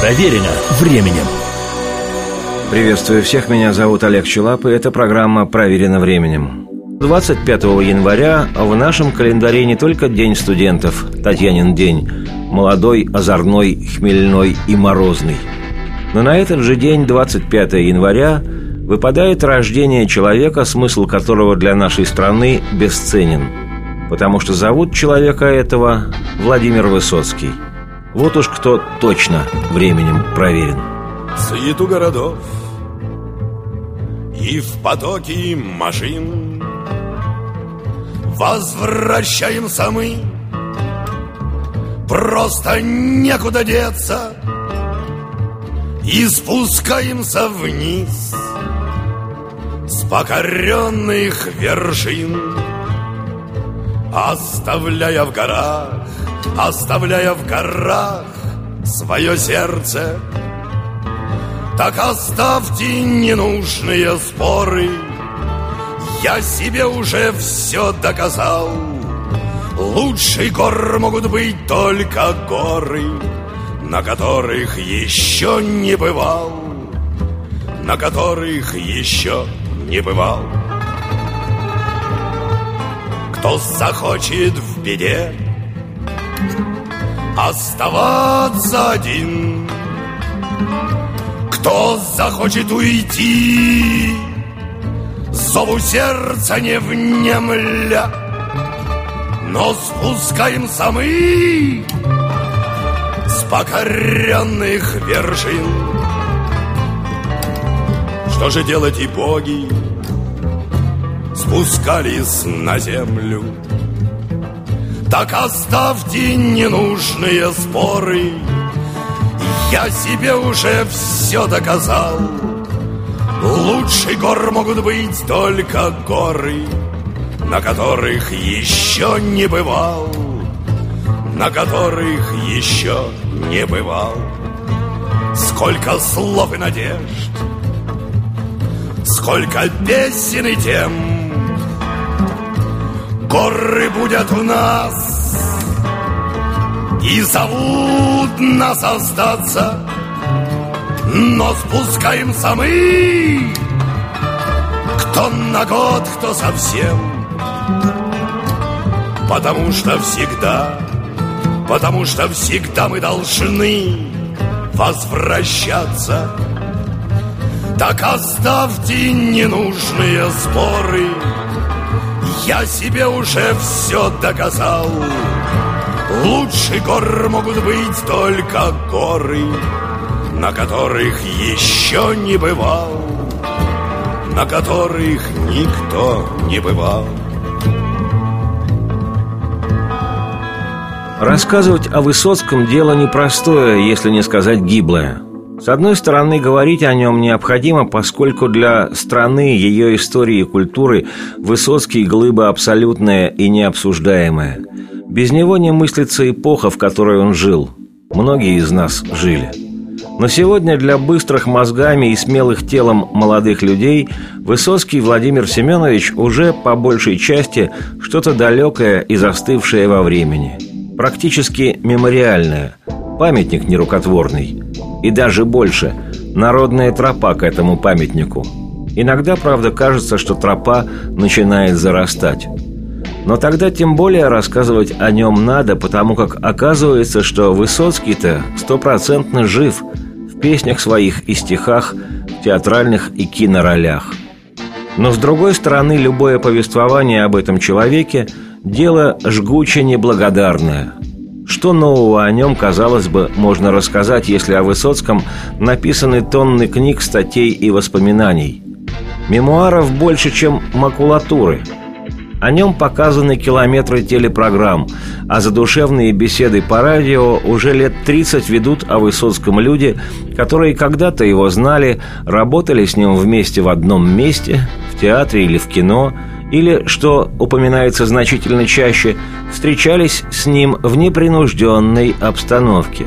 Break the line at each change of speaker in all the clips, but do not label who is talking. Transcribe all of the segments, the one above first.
Проверено временем.
Приветствую всех, меня зовут Олег Челап, и эта программа «Проверено временем». 25 января в нашем календаре не только День студентов, Татьянин день, молодой, озорной, хмельной и морозный. Но на этот же день, 25 января, выпадает рождение человека, смысл которого для нашей страны бесценен. Потому что зовут человека этого Владимир Высоцкий. Вот уж кто точно временем проверен.
Суету городов и в потоке машин Возвращаемся мы Просто некуда деться И спускаемся вниз С покоренных вершин Оставляя в горах Оставляя в горах Свое сердце Так оставьте ненужные споры. Я себе уже все доказал. Лучший гор могут быть только горы, На которых еще не бывал, На которых еще не бывал. Кто захочет в беде Оставаться один. Кто захочет уйти Зову сердца не внемля. Но спускаемся мы С покоренных вершин. Что же делать и боги Спускались на землю. Так оставьте ненужные споры. Я себе уже все доказал. Лучший гор могут быть только горы на которых еще не бывал, на которых еще не бывал. Сколько слов и надежд, сколько песен и тем, горы будут у нас и зовут нас остаться, но спускаемся мы, кто на год, кто совсем. Потому что всегда, потому что всегда мы должны возвращаться. Так оставьте ненужные споры, я себе уже все доказал. Лучше гор могут быть только горы, на которых еще не бывал, на которых никто не бывал.
Рассказывать о Высоцком дело непростое, если не сказать гиблое. С одной стороны, говорить о нем необходимо, поскольку для страны, ее истории и культуры Высоцкий – глыба абсолютная и необсуждаемая. Без него не мыслится эпоха, в которой он жил. Многие из нас жили. Но сегодня для быстрых мозгами и смелых телом молодых людей Высоцкий Владимир Семенович уже по большей части что-то далекое и застывшее во времени – практически мемориальная, памятник нерукотворный. И даже больше – народная тропа к этому памятнику. Иногда, правда, кажется, что тропа начинает зарастать. Но тогда тем более рассказывать о нем надо, потому как оказывается, что Высоцкий-то стопроцентно жив в песнях своих и стихах, в театральных и киноролях. Но с другой стороны, любое повествование об этом человеке – Дело жгуче неблагодарное. Что нового о нем, казалось бы, можно рассказать, если о Высоцком написаны тонны книг, статей и воспоминаний? Мемуаров больше, чем макулатуры. О нем показаны километры телепрограмм, а задушевные беседы по радио уже лет 30 ведут о Высоцком люди, которые когда-то его знали, работали с ним вместе в одном месте, в театре или в кино – или, что упоминается значительно чаще, встречались с ним в непринужденной обстановке.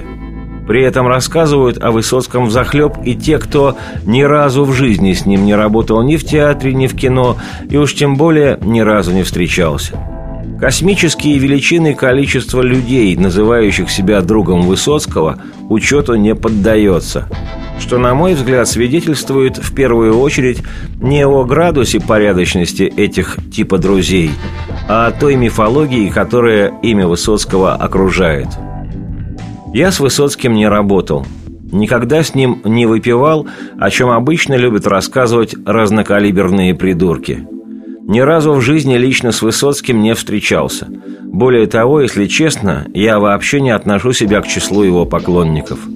При этом рассказывают о Высоцком взахлеб и те, кто ни разу в жизни с ним не работал ни в театре, ни в кино, и уж тем более ни разу не встречался. Космические величины количества людей, называющих себя другом Высоцкого, учету не поддается – что, на мой взгляд, свидетельствует в первую очередь не о градусе порядочности этих типа друзей, а о той мифологии, которая имя Высоцкого окружает. Я с Высоцким не работал, никогда с ним не выпивал, о чем обычно любят рассказывать разнокалиберные придурки. Ни разу в жизни лично с Высоцким не встречался. Более того, если честно, я вообще не отношу себя к числу его поклонников –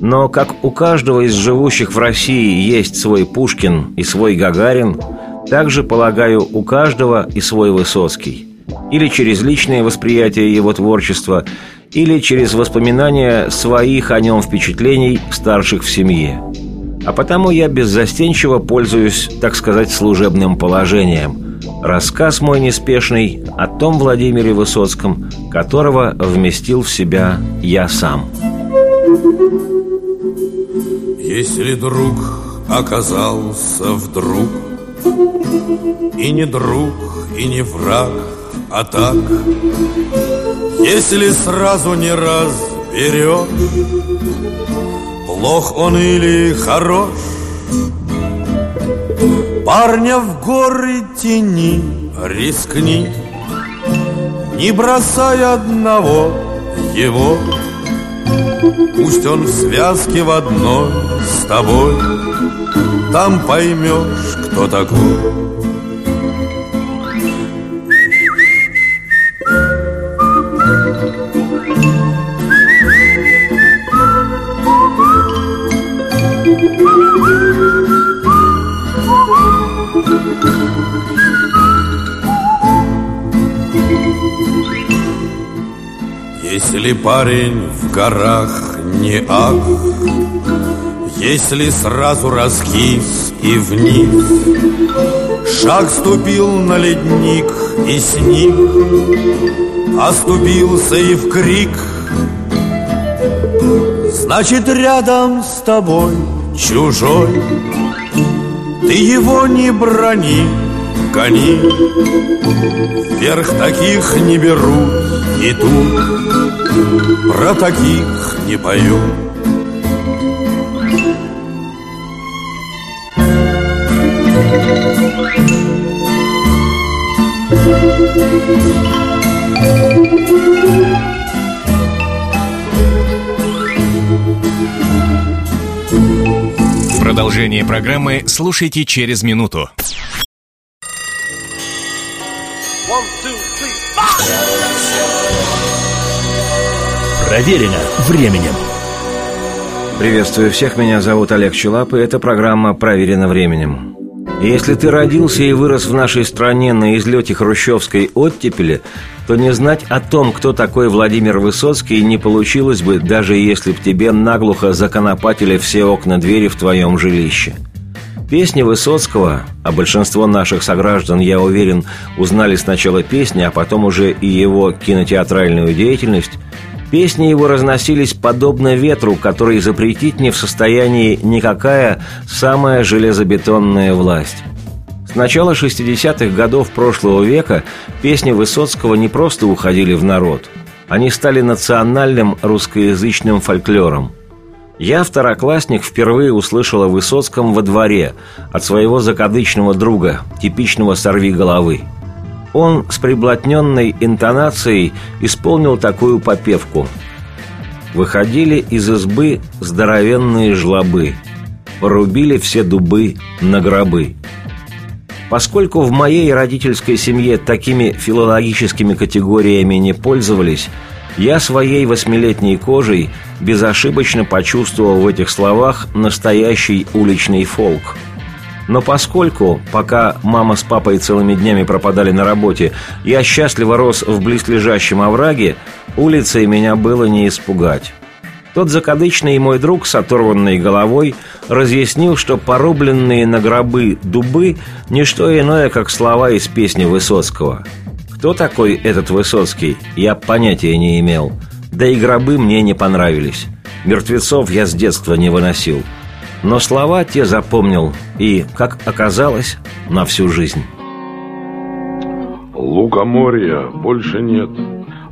но как у каждого из живущих в России есть свой Пушкин и свой Гагарин, также, полагаю, у каждого и свой Высоцкий. Или через личное восприятие его творчества, или через воспоминания своих о нем впечатлений старших в семье. А потому я беззастенчиво пользуюсь, так сказать, служебным положением. Рассказ мой неспешный о том Владимире Высоцком, которого вместил в себя я сам.
Если друг оказался вдруг И не друг, и не враг, а так Если сразу не разберет Плох он или хорош. Парня в горы тени рискни Не бросай одного его. Пусть он в связке в одной с тобой Там поймешь, кто такой Если парень в горах не ак Если сразу раскис и вниз. Шаг ступил на ледник и сник. Оступился и в крик. Значит, рядом с тобой чужой. Ты его не брони, гони Вверх таких не берут и тут Про таких не пою
Продолжение программы слушайте через минуту. Проверено временем.
Приветствую всех, меня зовут Олег Челап, и эта программа «Проверено временем». Если ты родился и вырос в нашей стране на излете хрущевской оттепели, то не знать о том, кто такой Владимир Высоцкий, не получилось бы, даже если б тебе наглухо законопатили все окна двери в твоем жилище – Песни Высоцкого, а большинство наших сограждан, я уверен, узнали сначала песни, а потом уже и его кинотеатральную деятельность, песни его разносились подобно ветру, который запретить не в состоянии никакая самая железобетонная власть. С начала 60-х годов прошлого века песни Высоцкого не просто уходили в народ, они стали национальным русскоязычным фольклором – я, второклассник, впервые услышал о Высоцком во дворе от своего закадычного друга, типичного сорви головы. Он с приблотненной интонацией исполнил такую попевку. Выходили из избы здоровенные жлобы, порубили все дубы на гробы. Поскольку в моей родительской семье такими филологическими категориями не пользовались – я своей восьмилетней кожей безошибочно почувствовал в этих словах настоящий уличный фолк. Но поскольку, пока мама с папой целыми днями пропадали на работе, я счастливо рос в близлежащем овраге, улицей меня было не испугать. Тот закадычный мой друг с оторванной головой разъяснил, что порубленные на гробы дубы – не что иное, как слова из песни Высоцкого – кто такой этот Высоцкий, я понятия не имел. Да и гробы мне не понравились. Мертвецов я с детства не выносил. Но слова те запомнил и, как оказалось, на всю жизнь.
Лукоморья больше нет,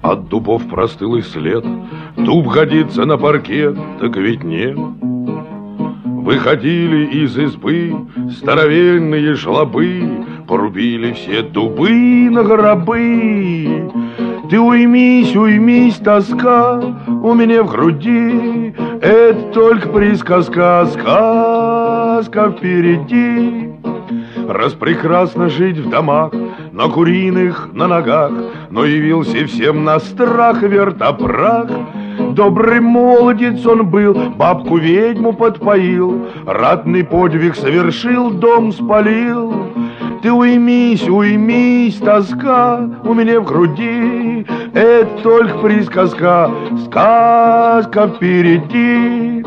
от дубов простыл и след. Дуб годится на паркет, так ведь нет. Выходили из избы здоровенные жлобы, Порубили все дубы на гробы. Ты уймись, уймись, тоска у меня в груди, Это только присказка, сказка впереди. Раз прекрасно жить в домах, на куриных, на ногах, Но явился всем на страх вертопрах, Добрый молодец он был, бабку ведьму подпоил, Ратный подвиг совершил, дом спалил. Ты уймись, уймись, тоска у меня в груди, Это только присказка, сказка впереди.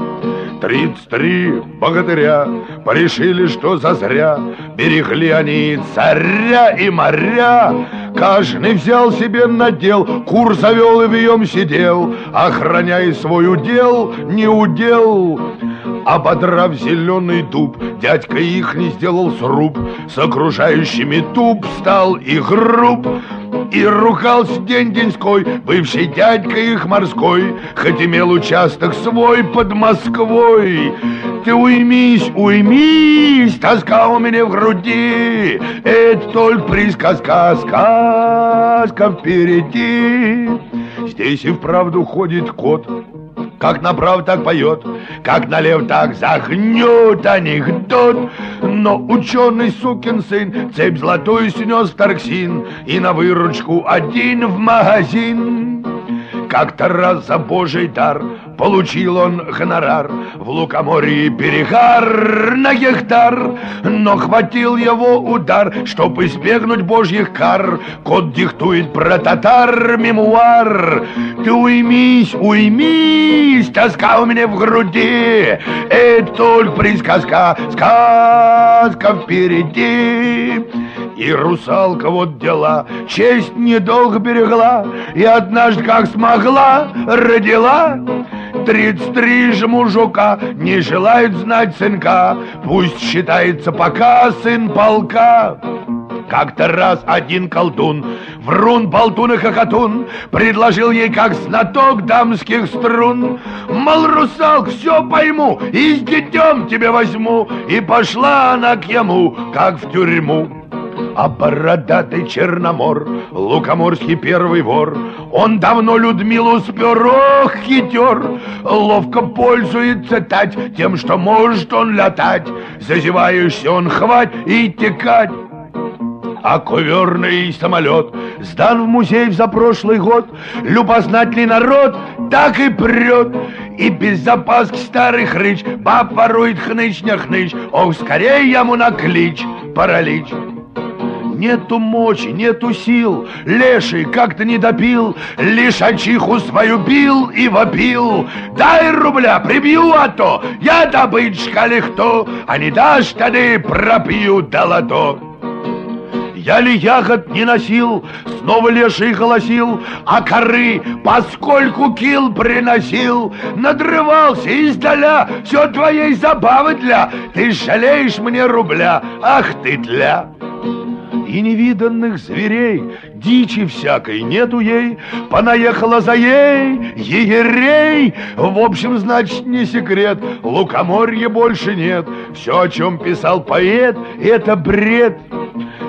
Тридцать три богатыря порешили, что зазря. Берегли они царя и моря. Каждый взял себе надел, кур завел и вьем сидел. Охраняя свой удел, не удел Ободрав зеленый дуб, дядька их не сделал сруб С окружающими дуб стал и груб и ругался день-деньской, бывший дядька их морской, Хоть имел участок свой под Москвой. Ты уймись, уймись, тоска у меня в груди, Это только присказка, сказка впереди. Здесь и вправду ходит кот, как направо, так поет, как налево, так загнет анекдот. Но ученый сукин сын цепь золотую снес в торксин И на выручку один в магазин. Как-то раз за божий дар Получил он гонорар В лукоморье перегар на гектар Но хватил его удар Чтоб избегнуть божьих кар. Кот диктует про татар мемуар. Ты уймись, уймись Тоска у меня в груди. Это только присказка Сказка впереди и русалка вот дела, честь недолго берегла, И однажды, как смогла, родила. Тридцать три же мужика не желают знать сынка, Пусть считается пока сын полка. Как-то раз один колдун, врун, болтун и хохотун, Предложил ей как знаток дамских струн. Мол, русалк, все пойму, и с детем тебе возьму. И пошла она к ему, как в тюрьму. А бородатый черномор, лукоморский первый вор, Он давно Людмилу спер, ох, хитер, Ловко пользуется тать тем, что может он летать, Зазеваешься он хвать и текать. А коверный самолет сдан в музей за прошлый год. Любознательный народ так и прет. И без запаски старый хрыч баб ворует хныч-не Ох, скорее ему на клич паралич. Нету мочи, нету сил, леший как-то не допил, Лишачиху свою бил и вопил. Дай рубля, прибью, а то я добычка легто, А не дашь, тогда пропью долото. Я ли ягод не носил, снова леший голосил, А коры, поскольку кил приносил, Надрывался издаля, все твоей забавы для, Ты жалеешь мне рубля, ах ты тля и невиданных зверей, дичи всякой нету ей, понаехала за ей егерей. В общем, значит, не секрет, лукоморья больше нет. Все, о чем писал поэт, это бред.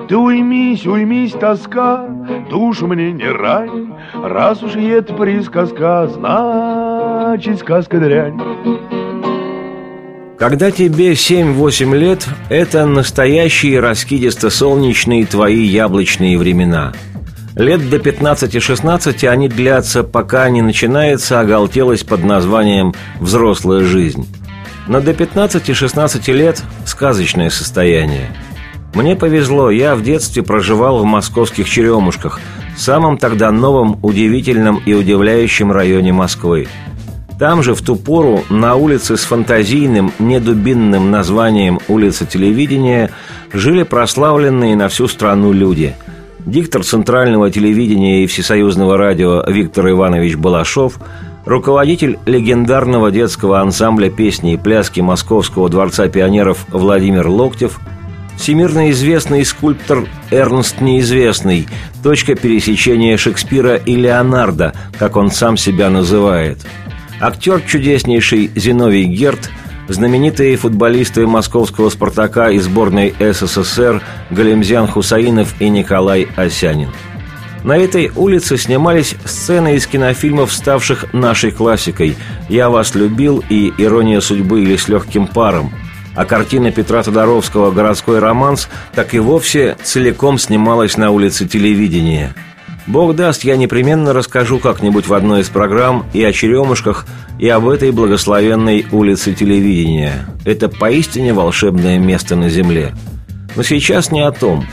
Ты уймись, уймись, тоска, душу мне не рань, Раз уж это присказка, значит, сказка дрянь.
Когда тебе 7-8 лет, это настоящие раскидисто-солнечные твои яблочные времена. Лет до 15-16 они длятся, пока не начинается оголтелость под названием «взрослая жизнь». Но до 15-16 лет – сказочное состояние. Мне повезло, я в детстве проживал в московских Черемушках, самом тогда новом, удивительном и удивляющем районе Москвы – там же в ту пору на улице с фантазийным, недубинным названием «Улица телевидения» жили прославленные на всю страну люди. Диктор Центрального телевидения и Всесоюзного радио Виктор Иванович Балашов, руководитель легендарного детского ансамбля песни и пляски Московского дворца пионеров Владимир Локтев, Всемирно известный скульптор Эрнст Неизвестный, точка пересечения Шекспира и Леонардо, как он сам себя называет. Актер чудеснейший Зиновий Герт, знаменитые футболисты московского «Спартака» и сборной СССР Галимзян Хусаинов и Николай Осянин. На этой улице снимались сцены из кинофильмов, ставших нашей классикой «Я вас любил» и «Ирония судьбы» или «С легким паром», а картина Петра Тодоровского «Городской романс» так и вовсе целиком снималась на улице телевидения. Бог даст, я непременно расскажу как-нибудь в одной из программ и о черемушках, и об этой благословенной улице телевидения. Это поистине волшебное место на земле. Но сейчас не о том.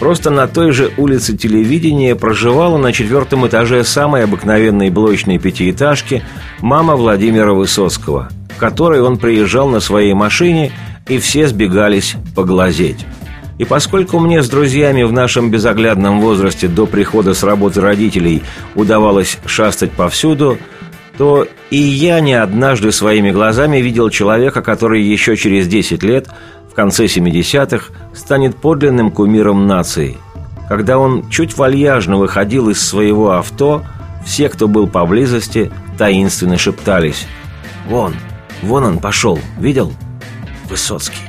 Просто на той же улице телевидения проживала на четвертом этаже самой обыкновенной блочной пятиэтажки мама Владимира Высоцкого – которой он приезжал на своей машине, и все сбегались поглазеть. И поскольку мне с друзьями в нашем безоглядном возрасте до прихода с работы родителей удавалось шастать повсюду, то и я не однажды своими глазами видел человека, который еще через 10 лет, в конце 70-х, станет подлинным кумиром нации. Когда он чуть вальяжно выходил из своего авто, все, кто был поблизости, таинственно шептались «Вон, Вон он пошел, видел? Высоцкий.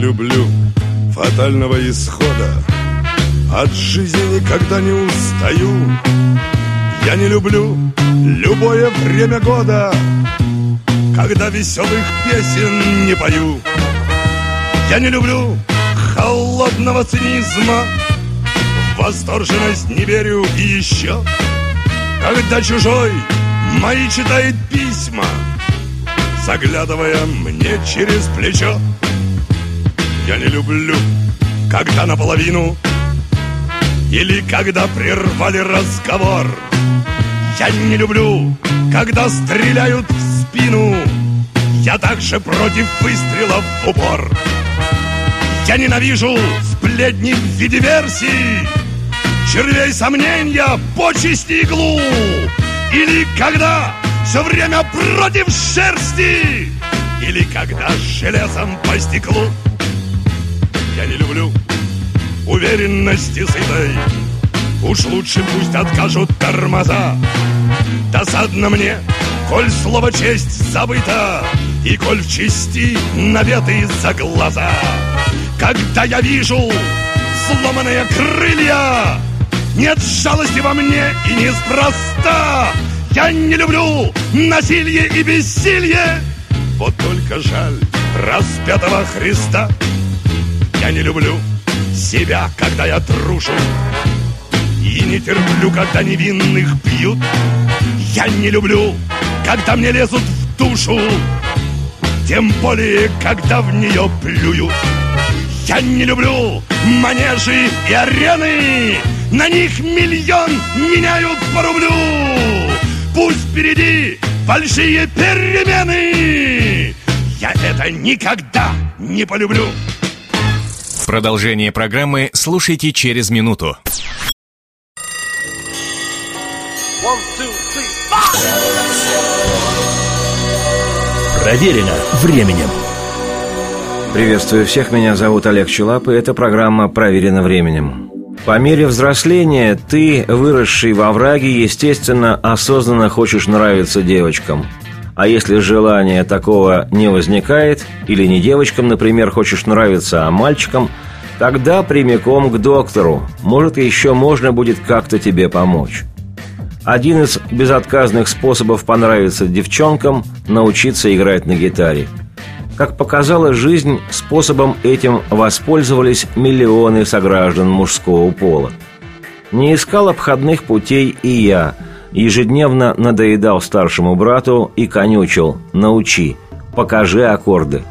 Люблю фатального исхода. От жизни никогда не устаю. Я не люблю любое время года Когда веселых песен не пою. Я не люблю холодного цинизма восторженность не верю. И еще Когда чужой мои читает письма Заглядывая мне через плечо Я не люблю, когда наполовину Или когда прервали разговор. Я не люблю, когда стреляют в спину. Я также против выстрелов в упор. Я ненавижу сплетни в виде версий червей сомнения, почести иглу. Или когда все время против шерсти Или когда железом по стеклу Я не люблю. Уверенности сытой. Уж лучше пусть откажут тормоза. Досадно мне, коль слово честь забыто И коль в чести наветы за глаза. Когда я вижу сломанные крылья нет жалости во мне и неспроста. Я не люблю насилие и бессилие. Вот только жаль распятого Христа Я не люблю себя, когда я трушу. И не терплю, когда невинных бьют. Я не люблю, когда мне лезут в душу. Тем более, когда в нее плюют. Я не люблю манежи и арены. На них миллион меняют по рублю. Пусть впереди большие перемены. Я это никогда не полюблю
Продолжение программы слушайте через минуту.
Проверено временем. Приветствую всех, меня зовут Олег Челап, и эта программа «Проверено временем». По мере взросления ты, выросший во враге, естественно, осознанно хочешь нравиться девочкам. А если желания такого не возникает, или не девочкам, например, хочешь нравиться, а мальчикам, тогда прямиком к доктору. Может, еще можно будет как-то тебе помочь. Один из безотказных способов понравиться девчонкам – научиться играть на гитаре – как показала жизнь, способом этим воспользовались миллионы сограждан мужского пола. Не искал обходных путей и я, ежедневно надоедал старшему брату и конючил «научи, покажи аккорды».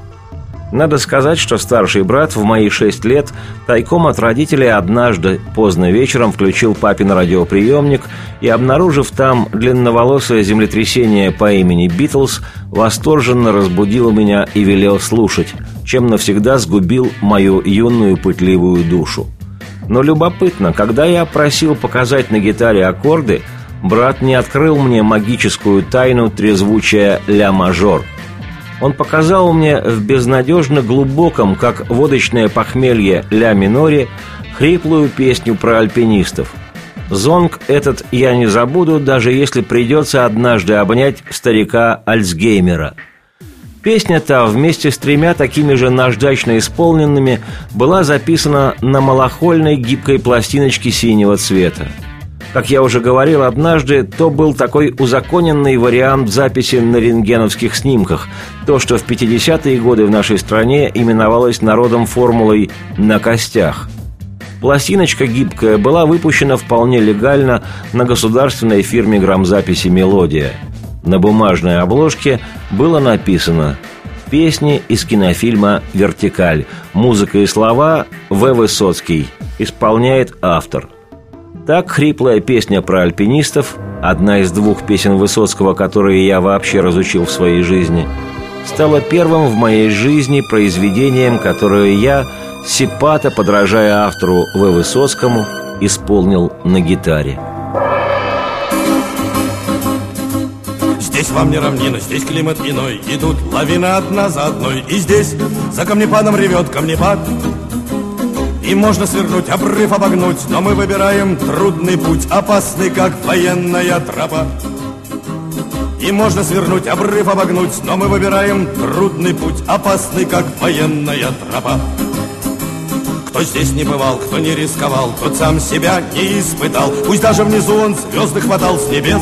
Надо сказать, что старший брат в мои шесть лет тайком от родителей однажды поздно вечером включил папин радиоприемник и, обнаружив там длинноволосое землетрясение по имени Битлз, восторженно разбудил меня и велел слушать, чем навсегда сгубил мою юную пытливую душу. Но любопытно, когда я просил показать на гитаре аккорды, брат не открыл мне магическую тайну трезвучия ля-мажор. Он показал мне в безнадежно глубоком, как водочное похмелье ля-миноре, хриплую песню про альпинистов. Зонг этот я не забуду, даже если придется однажды обнять старика Альцгеймера – Песня та вместе с тремя такими же наждачно исполненными была записана на малохольной гибкой пластиночке синего цвета. Как я уже говорил однажды, то был такой узаконенный вариант записи на рентгеновских снимках, то, что в 50-е годы в нашей стране именовалось народом формулой «на костях». Пластиночка гибкая была выпущена вполне легально на государственной фирме грамзаписи «Мелодия». На бумажной обложке было написано «Песни из кинофильма «Вертикаль». Музыка и слова В. Высоцкий. Исполняет автор. Так хриплая песня про альпинистов, одна из двух песен Высоцкого, которые я вообще разучил в своей жизни, стала первым в моей жизни произведением, которое я, сипата, подражая автору В. Высоцкому, исполнил на гитаре.
Здесь вам не равнина, здесь климат иной И тут лавина одна за одной И здесь за камнепадом ревет камнепад И можно свернуть, обрыв обогнуть Но мы выбираем трудный путь Опасный, как военная тропа и можно свернуть, обрыв обогнуть Но мы выбираем трудный путь Опасный, как военная тропа кто здесь не бывал, кто не рисковал, тот сам себя не испытал. Пусть даже внизу он звезды хватал с небес.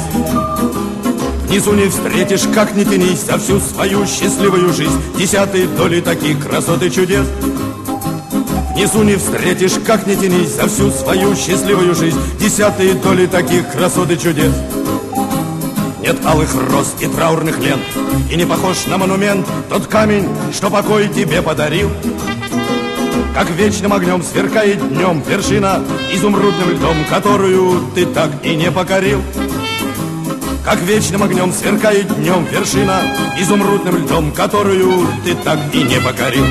Внизу не встретишь, как не тянись За всю свою счастливую жизнь Десятые доли таких красот и чудес Внизу не встретишь, как не тянись За всю свою счастливую жизнь. Десятые доли таких красот и чудес. Нет алых роз и траурных лент. И не похож на монумент Тот камень, что покой тебе подарил. Как вечным огнем сверкает днем Вершина изумрудным льдом Которую ты так и не покорил. Как вечным огнем сверкает днем вершина Изумрудным льдом, которую ты так и не покорил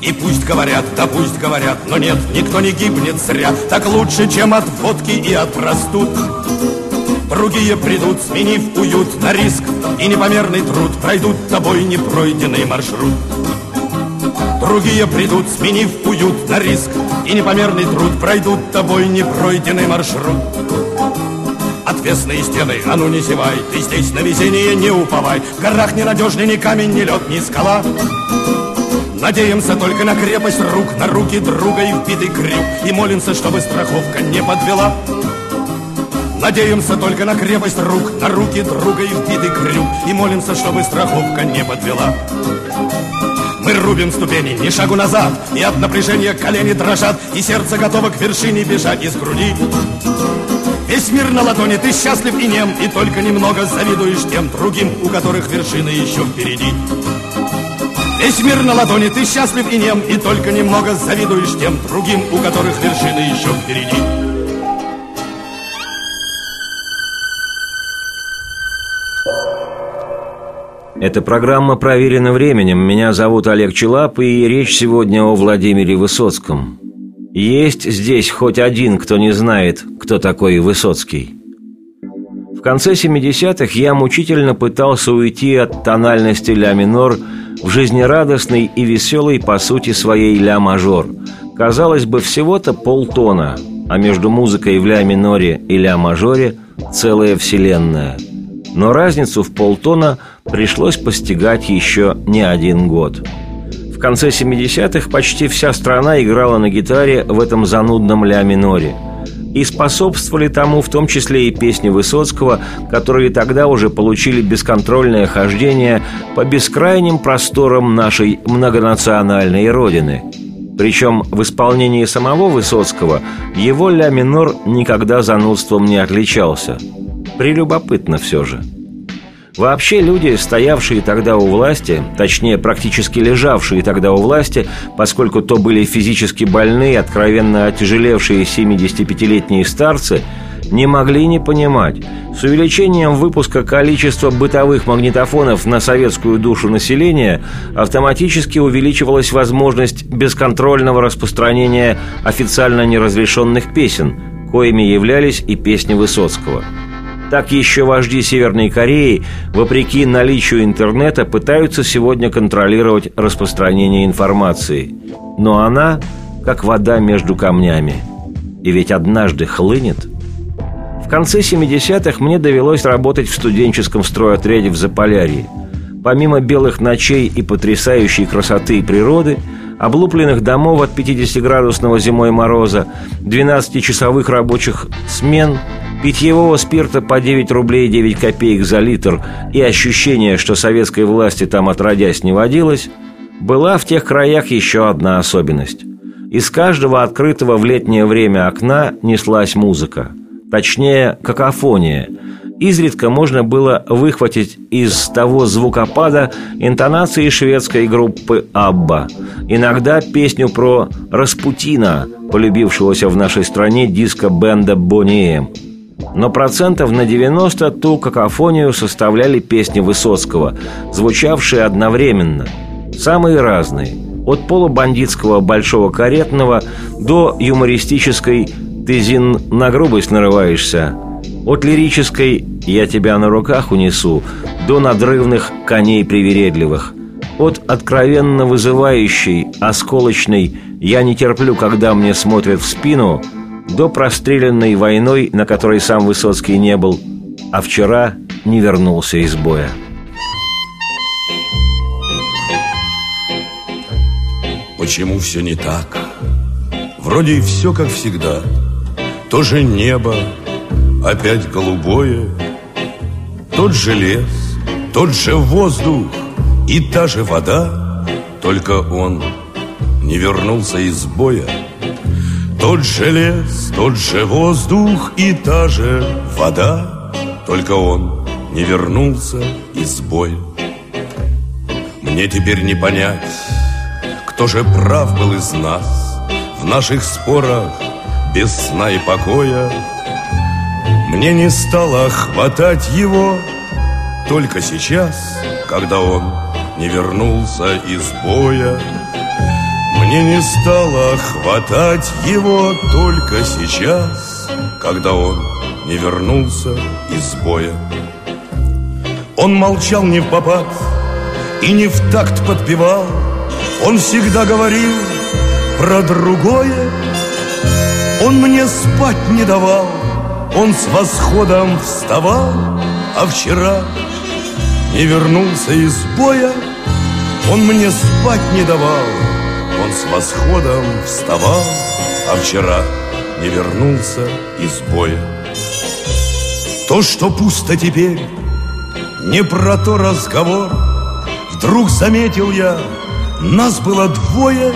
и пусть говорят, да пусть говорят, но нет, никто не гибнет зря. Так лучше, чем от водки и от простуд. Другие придут, сменив уют на риск И непомерный труд Пройдут тобой непройденный маршрут. Другие придут, сменив уют на риск И непомерный труд Пройдут тобой непройденный маршрут. Отвесные стены, а ну не зевай Ты здесь на везение не уповай. В горах ненадежный ни камень, ни лед, ни скала Надеемся только на крепость рук На руки друга и вбитый крюк. И молимся, чтобы страховка не подвела. Надеемся только на крепость рук На руки друга и вбитый крюк. И молимся, чтобы страховка не подвела. Мы рубим ступени, ни шагу назад И от напряжения колени дрожат И сердце готово к вершине бежать из груди. Весь мир на ладони, ты счастлив и нем И только немного завидуешь тем другим У которых вершины еще впереди Весь мир на ладони, ты счастлив и нем И только немного завидуешь тем другим У которых вершины еще впереди
Эта программа проверена временем. Меня зовут Олег Челап, и речь сегодня о Владимире Высоцком. Есть здесь хоть один, кто не знает, кто такой Высоцкий. В конце 70-х я мучительно пытался уйти от тональности ля минор в жизнерадостный и веселый по сути своей ля мажор. Казалось бы, всего-то полтона, а между музыкой в ля миноре и ля мажоре целая вселенная. Но разницу в полтона пришлось постигать еще не один год – в конце 70-х почти вся страна играла на гитаре в этом занудном ля-миноре. И способствовали тому в том числе и песни Высоцкого, которые тогда уже получили бесконтрольное хождение по бескрайним просторам нашей многонациональной родины. Причем в исполнении самого Высоцкого его ля-минор никогда занудством не отличался. Прелюбопытно все же – Вообще люди, стоявшие тогда у власти, точнее, практически лежавшие тогда у власти, поскольку то были физически больные, откровенно отяжелевшие 75-летние старцы, не могли не понимать. С увеличением выпуска количества бытовых магнитофонов на советскую душу населения автоматически увеличивалась возможность бесконтрольного распространения официально неразрешенных песен – коими являлись и песни Высоцкого. Так еще вожди Северной Кореи, вопреки наличию интернета, пытаются сегодня контролировать распространение информации. Но она как вода между камнями. И ведь однажды хлынет. В конце 70-х мне довелось работать в студенческом стройотряде в Заполярье. Помимо белых ночей и потрясающей красоты природы – облупленных домов от 50-градусного зимой мороза, 12-часовых рабочих смен, питьевого спирта по 9 рублей 9 копеек за литр и ощущение, что советской власти там отродясь не водилось, была в тех краях еще одна особенность. Из каждого открытого в летнее время окна неслась музыка. Точнее, какофония – изредка можно было выхватить из того звукопада интонации шведской группы «Абба», иногда песню про Распутина, полюбившегося в нашей стране диско-бенда «Бонни Эм». Но процентов на 90 ту какофонию составляли песни Высоцкого, звучавшие одновременно, самые разные, от полубандитского «Большого каретного» до юмористической «Ты, Зин, на грубость нарываешься», от лирической «Я тебя на руках унесу» до надрывных «Коней привередливых», от откровенно вызывающей, осколочной «Я не терплю, когда мне смотрят в спину» до простреленной войной, на которой сам Высоцкий не был, а вчера не вернулся из боя.
Почему все не так? Вроде и все как всегда. Тоже небо, опять голубое Тот же лес, тот же воздух и та же вода Только он не вернулся из боя Тот же лес, тот же воздух и та же вода. Только он не вернулся из боя. Мне теперь не понять, кто же прав был из нас В наших спорах без сна и покоя. Мне не стало хватать его Только сейчас, когда он не вернулся из боя Мне не стало хватать его только сейчас Когда он не вернулся из боя. Он молчал не в попад и не в такт подпевал. Он всегда говорил про другое. Он мне спать не давал. Он с восходом вставал, а вчера не вернулся из боя. Он мне спать не давал, он с восходом вставал, а вчера не вернулся из боя. То, что пусто теперь, не про то разговор. Вдруг заметил я, нас было двое.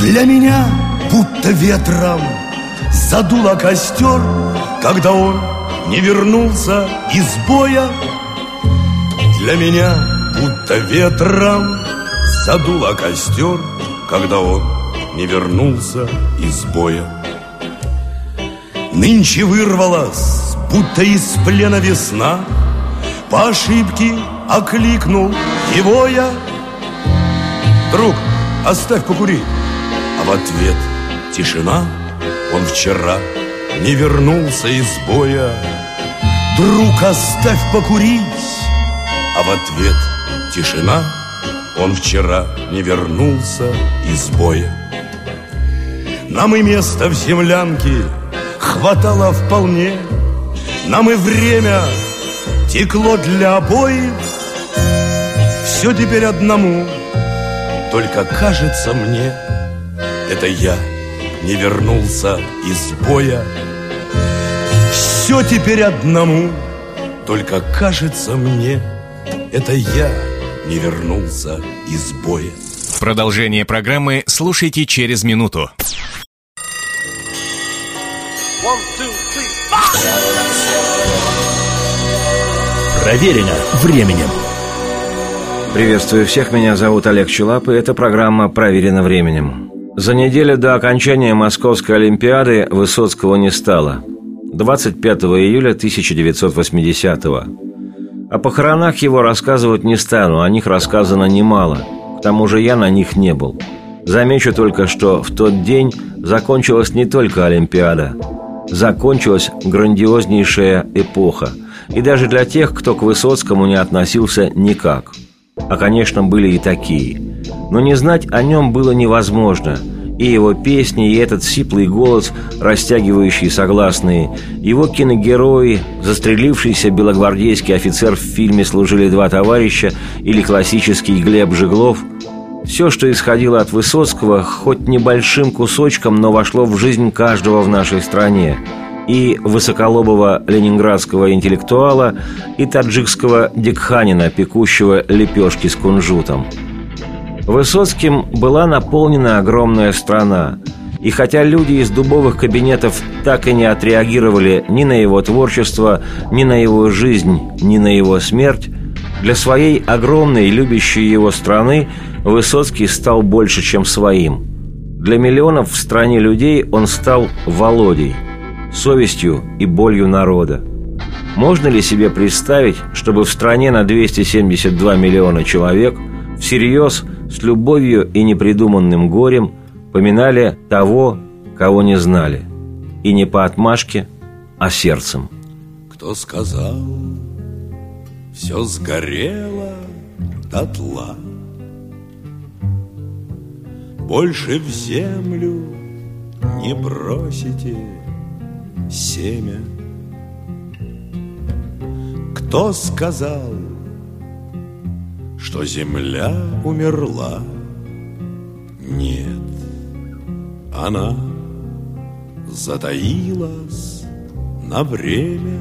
Для меня будто ветром задуло костер, когда он не вернулся из боя. Для меня будто ветром задуло костер, когда он не вернулся из боя. Нынче вырвалась, будто из плена весна, По ошибке окликнул его я. Друг, оставь покурить, а в ответ тишина — он вчера не вернулся из боя. Друг, оставь покурить А в ответ тишина Он вчера не вернулся из боя. Нам и место в землянке Хватало вполне. Нам и время текло для обоих Все теперь одному Только кажется мне Это я не вернулся из боя. Все теперь одному, только кажется мне, это я не вернулся из боя.
Продолжение программы слушайте через минуту.
Проверено временем. Приветствую всех, меня зовут Олег Челап, и эта программа «Проверено временем». За неделю до окончания Московской Олимпиады Высоцкого не стало. 25 июля 1980-го. О похоронах его рассказывать не стану, о них рассказано немало. К тому же я на них не был. Замечу только, что в тот день закончилась не только Олимпиада. Закончилась грандиознейшая эпоха. И даже для тех, кто к Высоцкому не относился никак. А, конечно, были и такие. Но не знать о нем было невозможно – и его песни, и этот сиплый голос, растягивающий согласные, его киногерои, застрелившийся белогвардейский офицер в фильме «Служили два товарища» или классический Глеб Жеглов – все, что исходило от Высоцкого, хоть небольшим кусочком, но вошло в жизнь каждого в нашей стране. И высоколобого ленинградского интеллектуала, и таджикского дикханина, пекущего лепешки с кунжутом – Высоцким была наполнена огромная страна. И хотя люди из дубовых кабинетов так и не отреагировали ни на его творчество, ни на его жизнь, ни на его смерть, для своей огромной, любящей его страны Высоцкий стал больше, чем своим. Для миллионов в стране людей он стал Володей, совестью и болью народа. Можно ли себе представить, чтобы в стране на 272 миллиона человек всерьез – с любовью и непридуманным горем поминали того, кого не знали, и не по отмашке, а сердцем.
Кто сказал, все сгорело дотла, Больше в землю не бросите семя. Кто сказал, что земля умерла. Нет, она затаилась на время.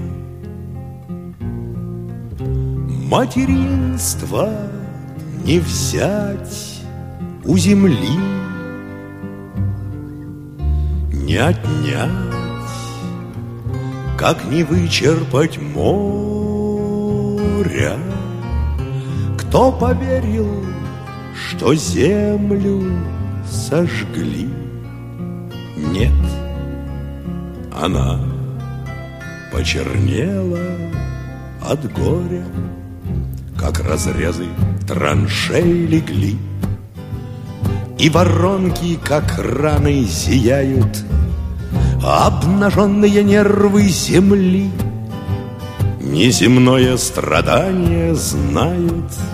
Материнство не взять у земли, не отнять, как не вычерпать моря. Кто поверил, что землю сожгли? Нет, она почернела от горя, Как разрезы траншей легли, И воронки, как раны, зияют, Обнаженные нервы земли Неземное страдание знают —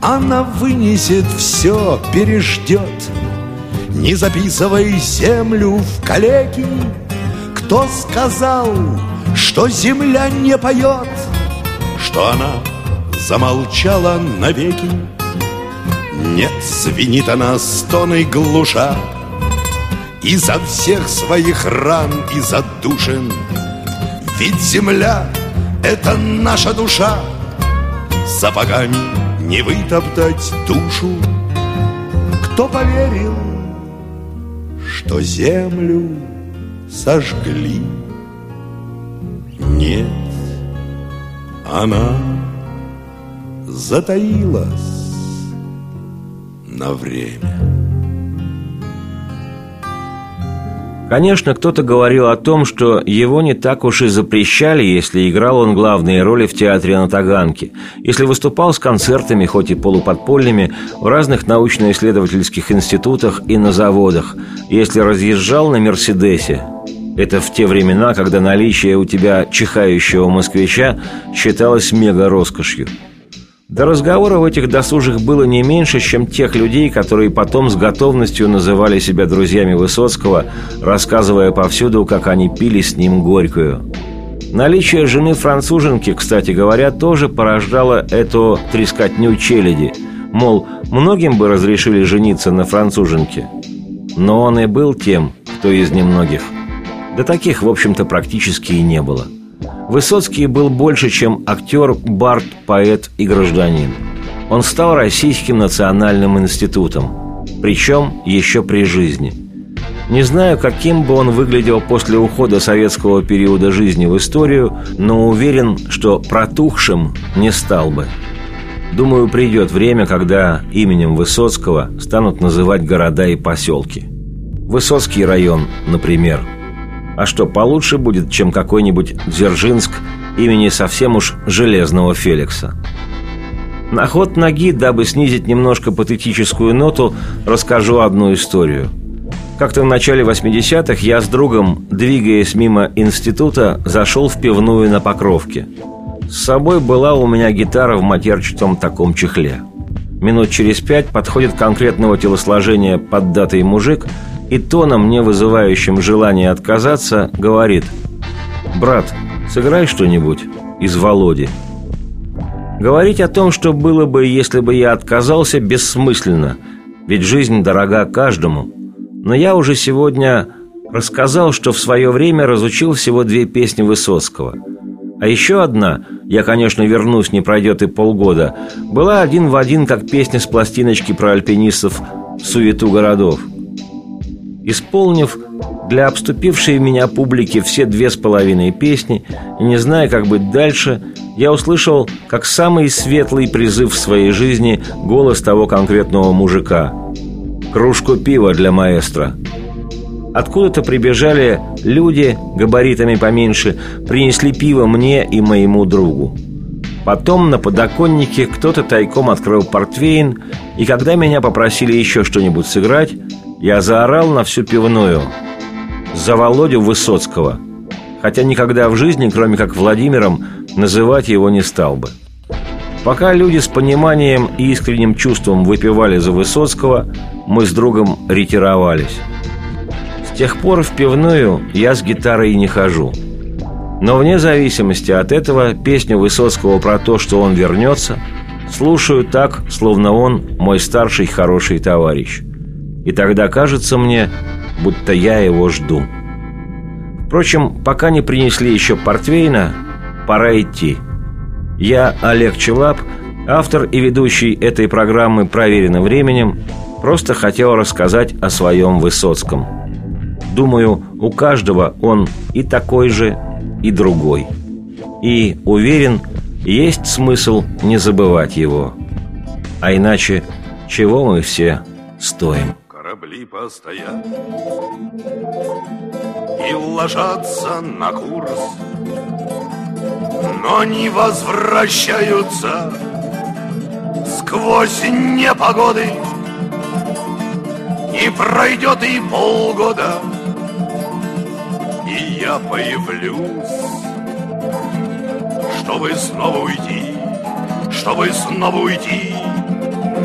она вынесет все, переждет Не записывай землю в калеки. Кто сказал, что земля не поет Что она замолчала навеки? Нет, звенит она стоной глуша. Изо всех своих ран и задушен. Ведь земля — это наша душа. Сапогами не вытоптать душу. Кто поверил, что землю сожгли? Нет, она затаилась на время.
Конечно, кто-то говорил о том, что его не так уж и запрещали, если играл он главные роли в театре на Таганке, если выступал с концертами, хоть и полуподпольными, в разных научно-исследовательских институтах и на заводах, если разъезжал на «Мерседесе». Это в те времена, когда наличие у тебя чихающего москвича считалось мега-роскошью – до разговоров этих досужих было не меньше, чем тех людей, которые потом с готовностью называли себя друзьями Высоцкого, рассказывая повсюду, как они пили с ним горькую. Наличие жены француженки, кстати говоря, тоже порождало эту трескотню челяди. Мол, многим бы разрешили жениться на француженке. Но он и был тем, кто из немногих. Да таких, в общем-то, практически и не было – Высоцкий был больше, чем актер, бард, поэт и гражданин. Он стал Российским национальным институтом, причем еще при жизни. Не знаю, каким бы он выглядел после ухода советского периода жизни в историю, но уверен, что протухшим не стал бы. Думаю, придет время, когда именем Высоцкого станут называть города и поселки. Высоцкий район, например – а что, получше будет, чем какой-нибудь Дзержинск имени совсем уж Железного Феликса? На ход ноги, дабы снизить немножко патетическую ноту, расскажу одну историю. Как-то в начале 80-х я с другом, двигаясь мимо института, зашел в пивную на Покровке. С собой была у меня гитара в матерчатом таком чехле. Минут через пять подходит конкретного телосложения поддатый мужик и тоном, не вызывающим желания отказаться, говорит «Брат, сыграй что-нибудь из Володи». Говорить о том, что было бы, если бы я отказался, бессмысленно, ведь жизнь дорога каждому. Но я уже сегодня рассказал, что в свое время разучил всего две песни Высоцкого. А еще одна, я, конечно, вернусь, не пройдет и полгода, была один в один, как песня с пластиночки про альпинистов «Суету городов». Исполнив для обступившей меня публики все две с половиной песни и не зная, как быть дальше, я услышал, как самый светлый призыв в своей жизни голос того конкретного мужика. «Кружку пива для маэстро». Откуда-то прибежали люди, габаритами поменьше, принесли пиво мне и моему другу. Потом на подоконнике кто-то тайком открыл портвейн, и когда меня попросили еще что-нибудь сыграть, я заорал на всю пивную «За Володю Высоцкого!» Хотя никогда в жизни, кроме как Владимиром, называть его не стал бы. Пока люди с пониманием и искренним чувством выпивали за Высоцкого, мы с другом ретировались. Тех пор в пивную я с гитарой не хожу. Но вне зависимости от этого песню Высоцкого про то, что он вернется, слушаю так, словно он мой старший хороший товарищ – и тогда кажется мне, будто я его жду. Впрочем, пока не принесли еще портвейна, пора идти. Я, Олег Челап, автор и ведущий этой программы «Проверено временем», просто хотел рассказать о своем Высоцком. Думаю, у каждого он и такой же, и другой. И, уверен, есть смысл не забывать его. А иначе, чего мы все стоим?
корабли постоят И ложатся на курс Но не возвращаются Сквозь непогоды Не пройдет и полгода я появлюсь. Чтобы снова уйти Чтобы снова уйти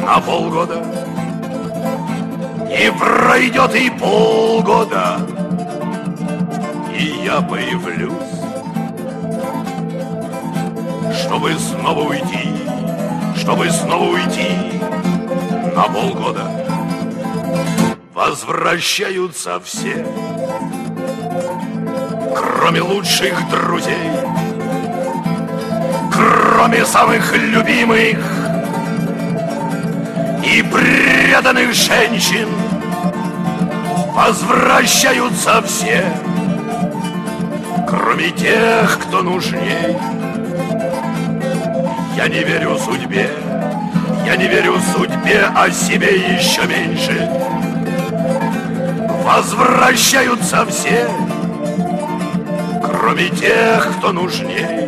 на полгода. Не пройдет и полгода, и я появлюсь, чтобы снова уйти, чтобы снова уйти на полгода. Возвращаются все, кроме лучших друзей, кроме самых любимых и преданных женщин возвращаются все, кроме тех, кто нужней. Я не верю судьбе, я не верю судьбе, а себе еще меньше. Возвращаются все, кроме тех, кто нужней.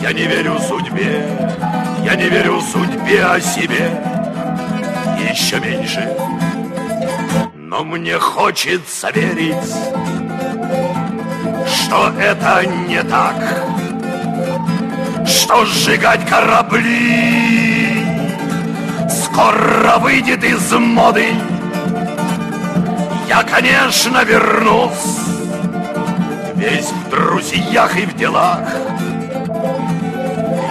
Я не верю судьбе, я не верю судьбе о себе. Еще меньше. Но мне хочется верить Что это не так Что сжигать корабли Скоро выйдет из моды. Я, конечно, вернусь Весь в друзьях и в делах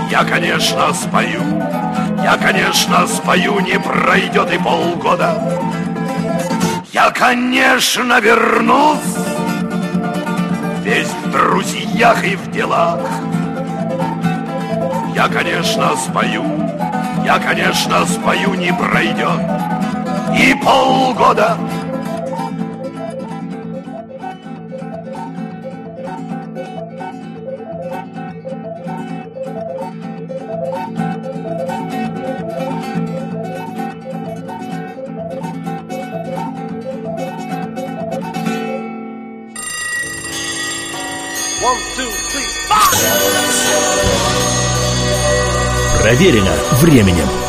я, конечно, спою, я, конечно, спою, не пройдет и полгода. Я, конечно, вернусь, весь в друзьях и в делах. Я, конечно, спою, я, конечно, спою, не пройдет и полгода.
Проверено временем.